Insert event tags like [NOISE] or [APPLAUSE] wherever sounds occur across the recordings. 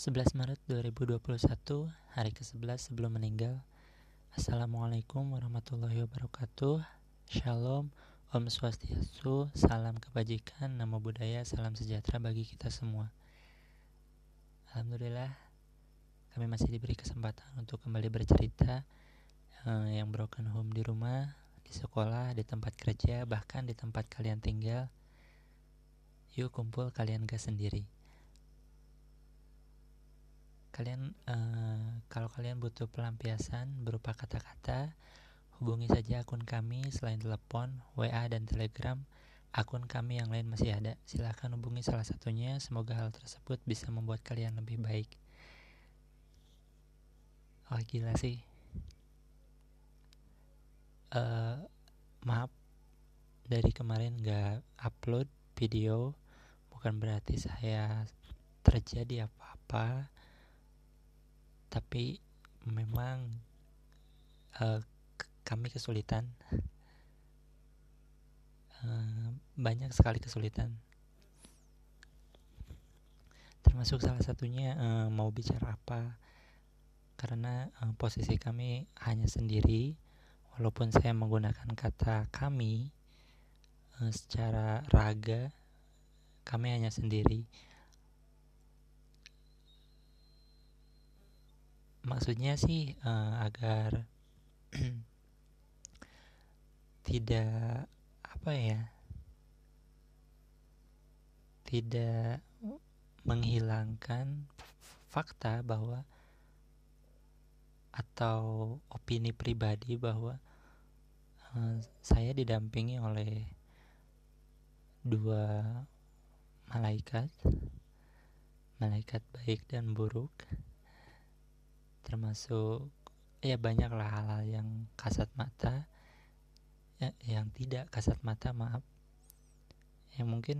11 Maret 2021 Hari ke-11 sebelum meninggal. Assalamualaikum warahmatullahi wabarakatuh. Shalom Om Swastiastu Salam kebajikan Namo Buddhaya Salam sejahtera bagi kita semua. Alhamdulillah Kami masih diberi kesempatan untuk kembali bercerita eh, Yang broken home di rumah Di sekolah, di tempat kerja Bahkan di tempat kalian tinggal. Yuk kumpul kalian gak sendiri kalian uh, kalau kalian butuh pelampiasan berupa kata-kata hubungi saja akun kami selain telepon WA dan Telegram. Akun kami yang lain masih ada. Silahkan hubungi salah satunya. Semoga hal tersebut bisa membuat kalian lebih baik. Oh gila sih. Uh, maaf. Dari kemarin gak upload video. Bukan berarti saya terjadi apa-apa tapi memang uh, kami kesulitan. Uh, banyak sekali kesulitan. Termasuk salah satunya uh, mau bicara apa. Karena uh, posisi kami hanya sendiri. Walaupun saya menggunakan kata kami uh, secara raga kami hanya sendiri maksudnya sih uh, agar [CLEARS THROAT] tidak apa ya tidak menghilangkan fakta bahwa atau opini pribadi bahwa uh, saya didampingi oleh dua malaikat malaikat baik dan buruk termasuk ya banyaklah hal-hal yang kasat mata ya, yang tidak kasat mata maaf. Yang mungkin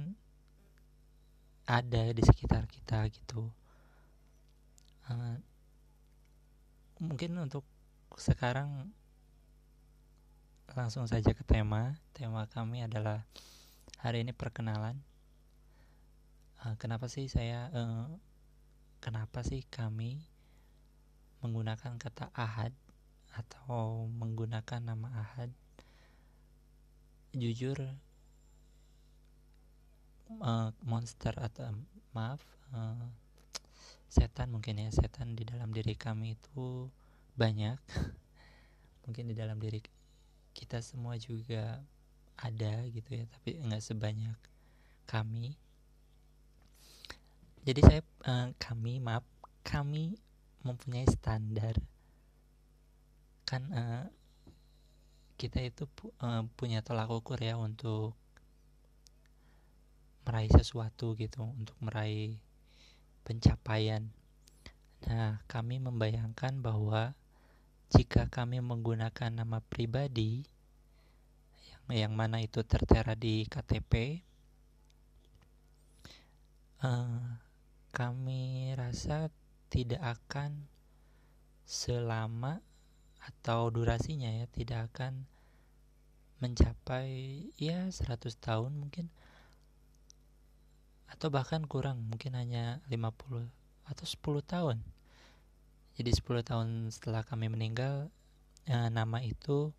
ada di sekitar kita gitu. Uh, mungkin untuk sekarang langsung saja ke tema. Tema kami adalah hari ini perkenalan. Uh, kenapa sih saya uh, kenapa sih kami menggunakan kata ahad atau menggunakan nama ahad jujur uh, monster atau maaf uh, setan mungkin ya setan di dalam diri kami itu banyak. [LAUGHS] Mungkin di dalam diri kita semua juga ada gitu ya tapi enggak sebanyak kami. Jadi saya uh, kami maaf kami mempunyai standar. Kan uh, kita itu pu uh, punya tolak ukur ya untuk meraih sesuatu gitu untuk meraih pencapaian. Nah kami membayangkan bahwa jika kami menggunakan nama pribadi yang yang mana itu tertera di KTP uh, eh, kami rasa tidak akan selama atau durasinya ya tidak akan mencapai ya 100 tahun mungkin. Atau bahkan kurang mungkin hanya 50 atau 10 tahun. Jadi 10 tahun setelah kami meninggal eh, nama itu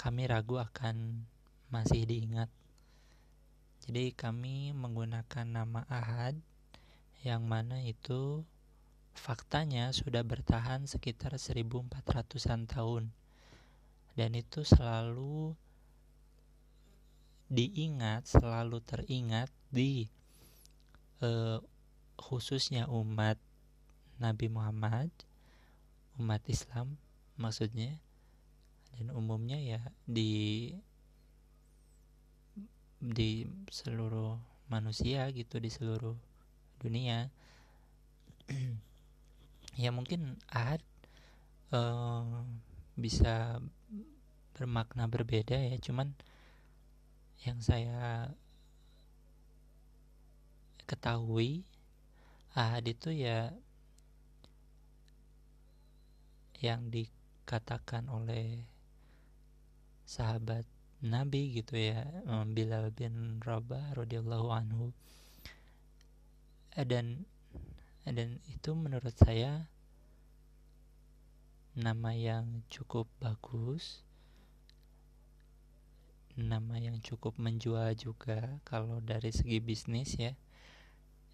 kami ragu akan masih diingat. Jadi kami menggunakan nama Ahad yang mana itu faktanya sudah bertahan sekitar 1400-an tahun. Dan itu selalu diingat, selalu teringat di uh, khususnya umat Nabi Muhammad, umat Islam maksudnya. Dan umumnya ya di di seluruh manusia gitu di seluruh dunia [CLEARS THROAT] ya mungkin ahad uh, bisa bermakna berbeda ya. Cuman yang saya ketahui ahad itu ya yang dikatakan oleh sahabat Nabi gitu ya Bilal bin Rabah radhiyallahu anhu. Dan dan itu menurut saya nama yang cukup bagus nama yang cukup menjual juga kalau dari segi bisnis ya.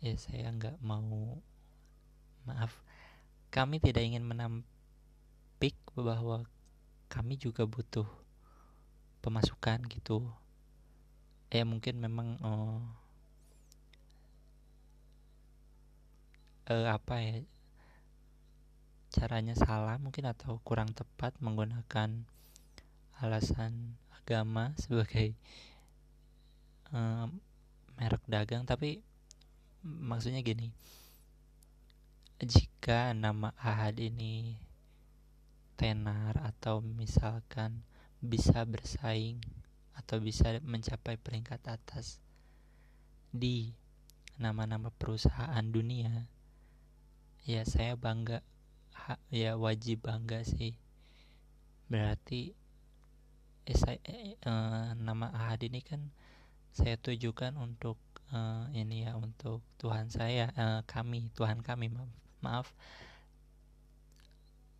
Ya saya nggak mau maaf. Kami tidak ingin menampik bahwa kami juga butuh pemasukan gitu. Ya mungkin memang oh, eh, apa ya caranya salah mungkin atau kurang tepat menggunakan alasan agama [LAUGHS] sebagai um, merek dagang. Tapi maksudnya gini jika nama Ahad ini tenar atau misalkan bisa bersaing atau bisa mencapai peringkat atas di nama-nama perusahaan dunia ya saya bangga. Ha, ya wajib bangga sih. Berarti eh, saya, eh, eh, nama Ahad ini kan saya tujukan untuk eh, ini ya untuk Tuhan saya eh, kami Tuhan kami maaf, maaf.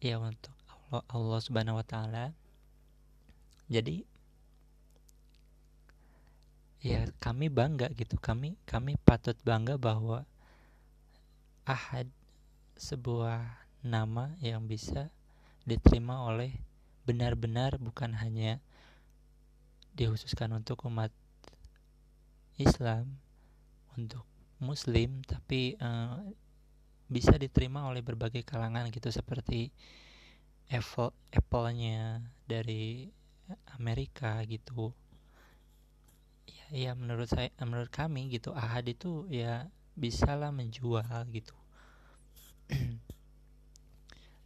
Ya untuk Allah Allah Subhanahu Wa Taala. Jadi ya kami bangga gitu. Kami kami patut bangga bahwa Ahad sebuah nama yang bisa diterima oleh benar-benar bukan hanya dikhususkan untuk umat Islam, untuk Muslim, tapi uh, bisa diterima oleh berbagai kalangan gitu seperti Apple Apple-nya dari Amerika gitu. Ya, ya menurut saya, menurut kami gitu Ahad itu ya bisalah menjual gitu.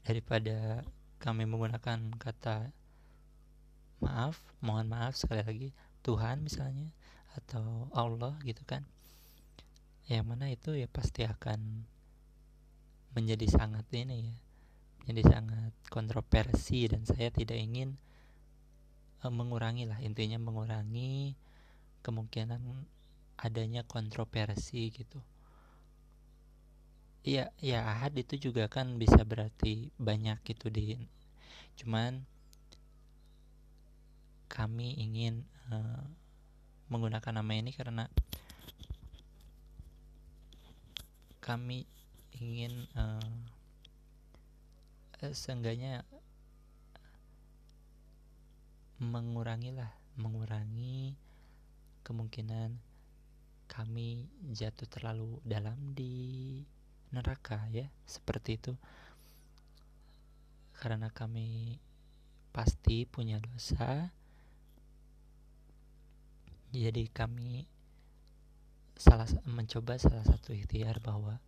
Daripada kami menggunakan kata maaf, mohon maaf sekali lagi Tuhan misalnya atau Allah gitu kan. Yang mana itu ya pasti akan menjadi sangat ini ya. Menjadi sangat kontroversi dan saya tidak ingin uh, mengurangi lah intinya mengurangi kemungkinan adanya kontroversi gitu Iya, ya ahad itu juga kan bisa berarti banyak gitu di cuman kami ingin uh, menggunakan nama ini karena kami ingin uh, seenggaknya mengurangi lah mengurangi kemungkinan kami jatuh terlalu dalam di neraka ya. Seperti itu. Karena kami pasti punya dosa jadi kami salah mencoba salah satu ikhtiar bahwa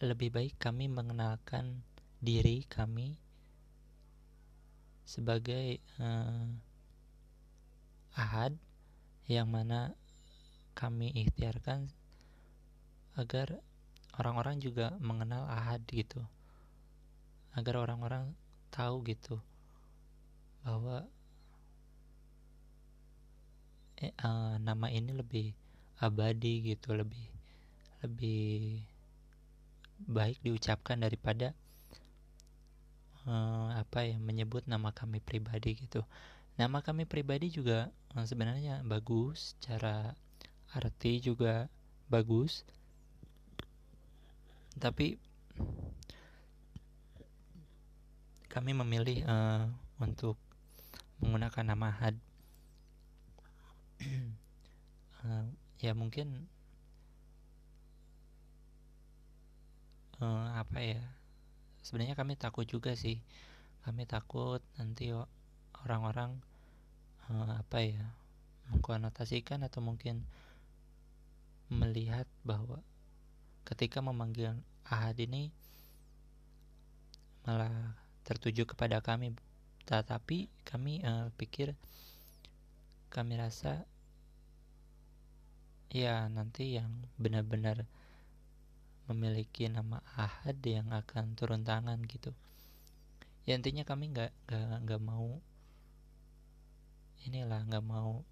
lebih baik kami mengenalkan diri kami sebagai uh, ahad yang mana kami ikhtiarkan agar orang-orang juga mengenal ahad gitu. Agar orang-orang tahu gitu bahwa eh, uh, nama ini lebih abadi gitu lebih lebih baik diucapkan daripada uh, apa ya menyebut nama kami pribadi gitu. Nama kami pribadi juga uh, sebenarnya bagus cara arti juga bagus tapi kami memilih uh, untuk menggunakan nama had. Uh, [CLEARS THROAT] ya mungkin uh, apa ya sebenarnya kami takut juga sih. Kami takut nanti orang-orang uh, apa ya mengkonotasikan atau mungkin melihat bahwa ketika memanggil ahad ini malah tertuju kepada kami tetapi kami uh, pikir kami rasa ya nanti yang benar-benar memiliki nama ahad yang akan turun tangan gitu. Ya intinya kami nggak nggak mau inilah nggak mau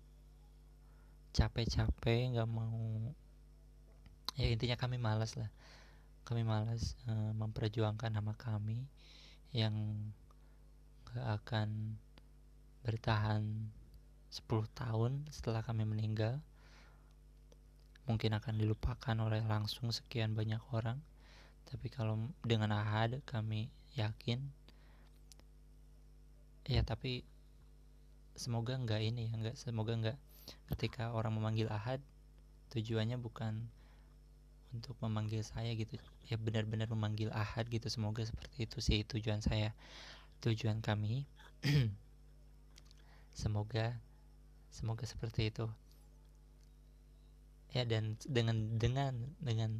capek-capek nggak mau ya intinya kami malas lah kami malas uh, memperjuangkan nama kami yang gak akan bertahan 10 tahun setelah kami meninggal. Mungkin akan dilupakan oleh langsung sekian banyak orang. Tapi kalau dengan ahad kami yakin ya tapi semoga enggak ini ya enggak semoga enggak ketika orang memanggil ahad tujuannya bukan untuk memanggil saya gitu. Ya benar-benar memanggil ahad gitu. Semoga seperti itu sih tujuan saya tujuan kami. [CLEARS THROAT] Semoga semoga seperti itu. Ya dan dengan dengan dengan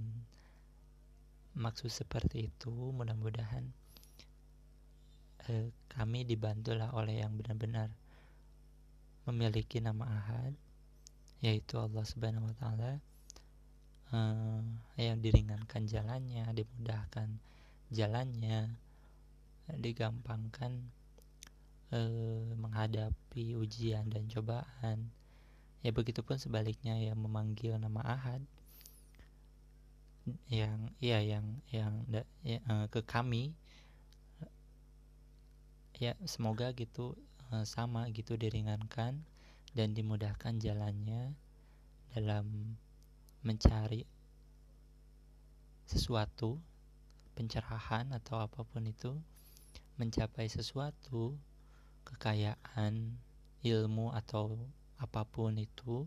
maksud seperti itu mudah-mudahan eh, kami dibantulah oleh yang benar-benar memiliki nama ahad yaitu Allah Subhanahu wa taala uh, yang diringankan jalannya, dimudahkan jalannya, digampangkan uh, menghadapi ujian dan cobaan. Ya begitupun sebaliknya yang memanggil nama Ahad yang ya yang yang ya, uh, ke kami ya semoga gitu uh, sama gitu diringankan dan dimudahkan jalannya dalam mencari sesuatu, pencerahan atau apa pun itu, mencapai sesuatu, kekayaan, ilmu atau apa pun itu,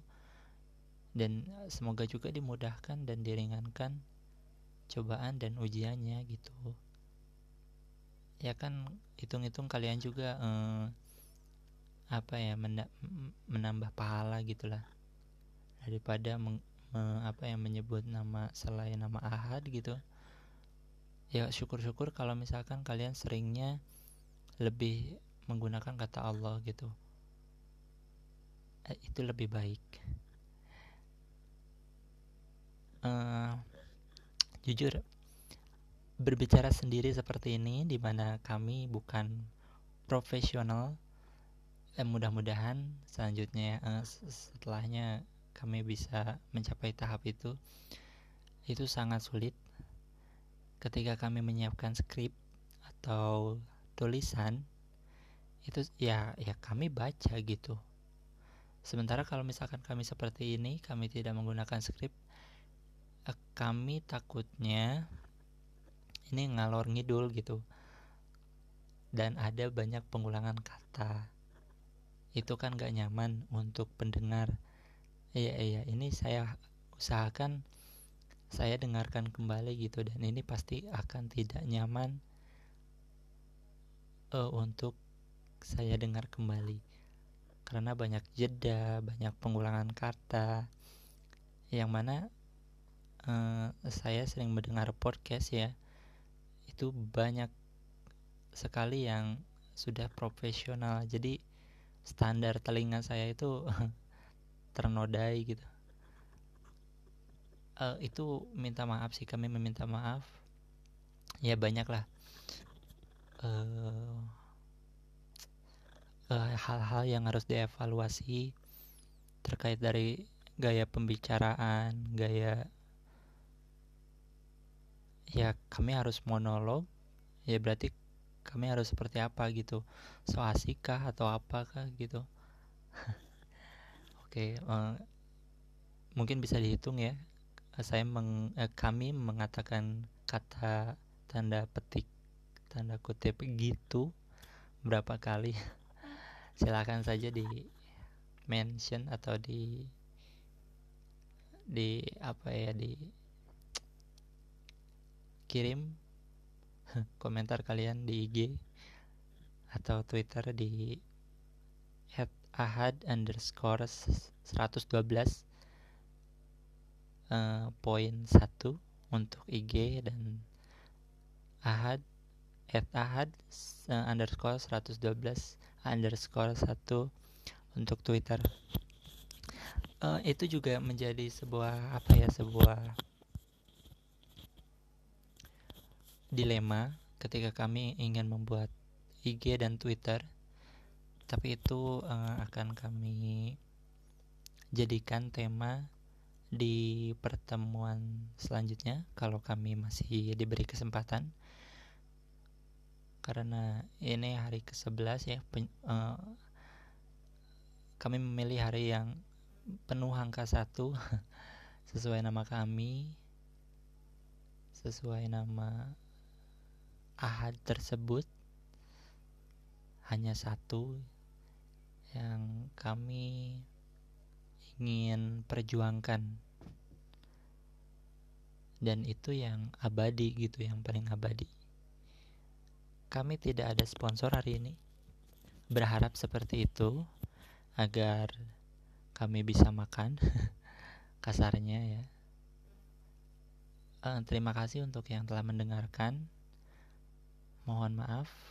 dan semoga juga dimudahkan dan diringankan cobaan dan ujiannya gitu. Ya kan hitung-hitung kalian juga eh, apa ya menambah pahala gitulah daripada apa yang menyebut nama selain nama Ahad gitu ya syukur-syukur kalau misalkan kalian seringnya lebih menggunakan kata Allah gitu. Eh, itu lebih baik. Uh, jujur berbicara sendiri seperti ini di mana kami bukan profesional eh, mudah-mudahan selanjutnya uh, setelahnya kami bisa mencapai tahap itu itu sangat sulit. Ketika kami menyiapkan skrip atau tulisan itu ya ya kami baca gitu. Sementara kalau misalkan kami seperti ini kami tidak menggunakan skrip eh, kami takutnya ini ngalor ngidul gitu. Dan ada banyak pengulangan kata. Itu kan gak nyaman untuk pendengar iya iya. Ini saya usahakan saya dengarkan kembali gitu dan ini pasti akan tidak nyaman uh, untuk saya dengar kembali. Karena banyak jeda banyak pengulangan kata yang mana uh, saya sering mendengar podcast ya itu banyak sekali yang sudah profesional. Jadi standar telinga saya itu [LAUGHS] ternodai gitu. Uh, itu minta maaf sih kami meminta maaf. Ya banyak lah uh, uh, hal-hal yang harus dievaluasi terkait dari gaya pembicaraan gaya ya kami harus monolog. Ya berarti kami harus seperti apa gitu? So asikah atau apakah gitu [LAUGHS] Oke, uh, mungkin bisa dihitung ya. Saya meng, eh, kami mengatakan kata tanda petik tanda kutip gitu berapa kali. [LAUGHS] Silakan saja di mention atau di di apa ya di kirim [LAUGHS] komentar kalian di IG atau Twitter di ahad underscore 112 uh, poin 1 untuk IG dan ahad at ahad uh, underscore 112 underscore 1 untuk Twitter. Uh, itu juga menjadi sebuah apa ya sebuah dilema ketika kami ingin membuat IG dan Twitter tapi itu uh, akan kami jadikan tema di pertemuan selanjutnya kalau kami masih diberi kesempatan. Karena ini hari ke-11 ya uh, kami memilih hari yang penuh angka satu [LAUGHS] sesuai nama kami sesuai nama ahad tersebut. Hanya satu yang kami ingin perjuangkan. Dan itu yang abadi gitu yang paling abadi. Kami tidak ada sponsor hari ini. Berharap seperti itu agar kami bisa makan [LAUGHS] kasarnya ya. Uh, terima kasih untuk yang telah mendengarkan. Mohon maaf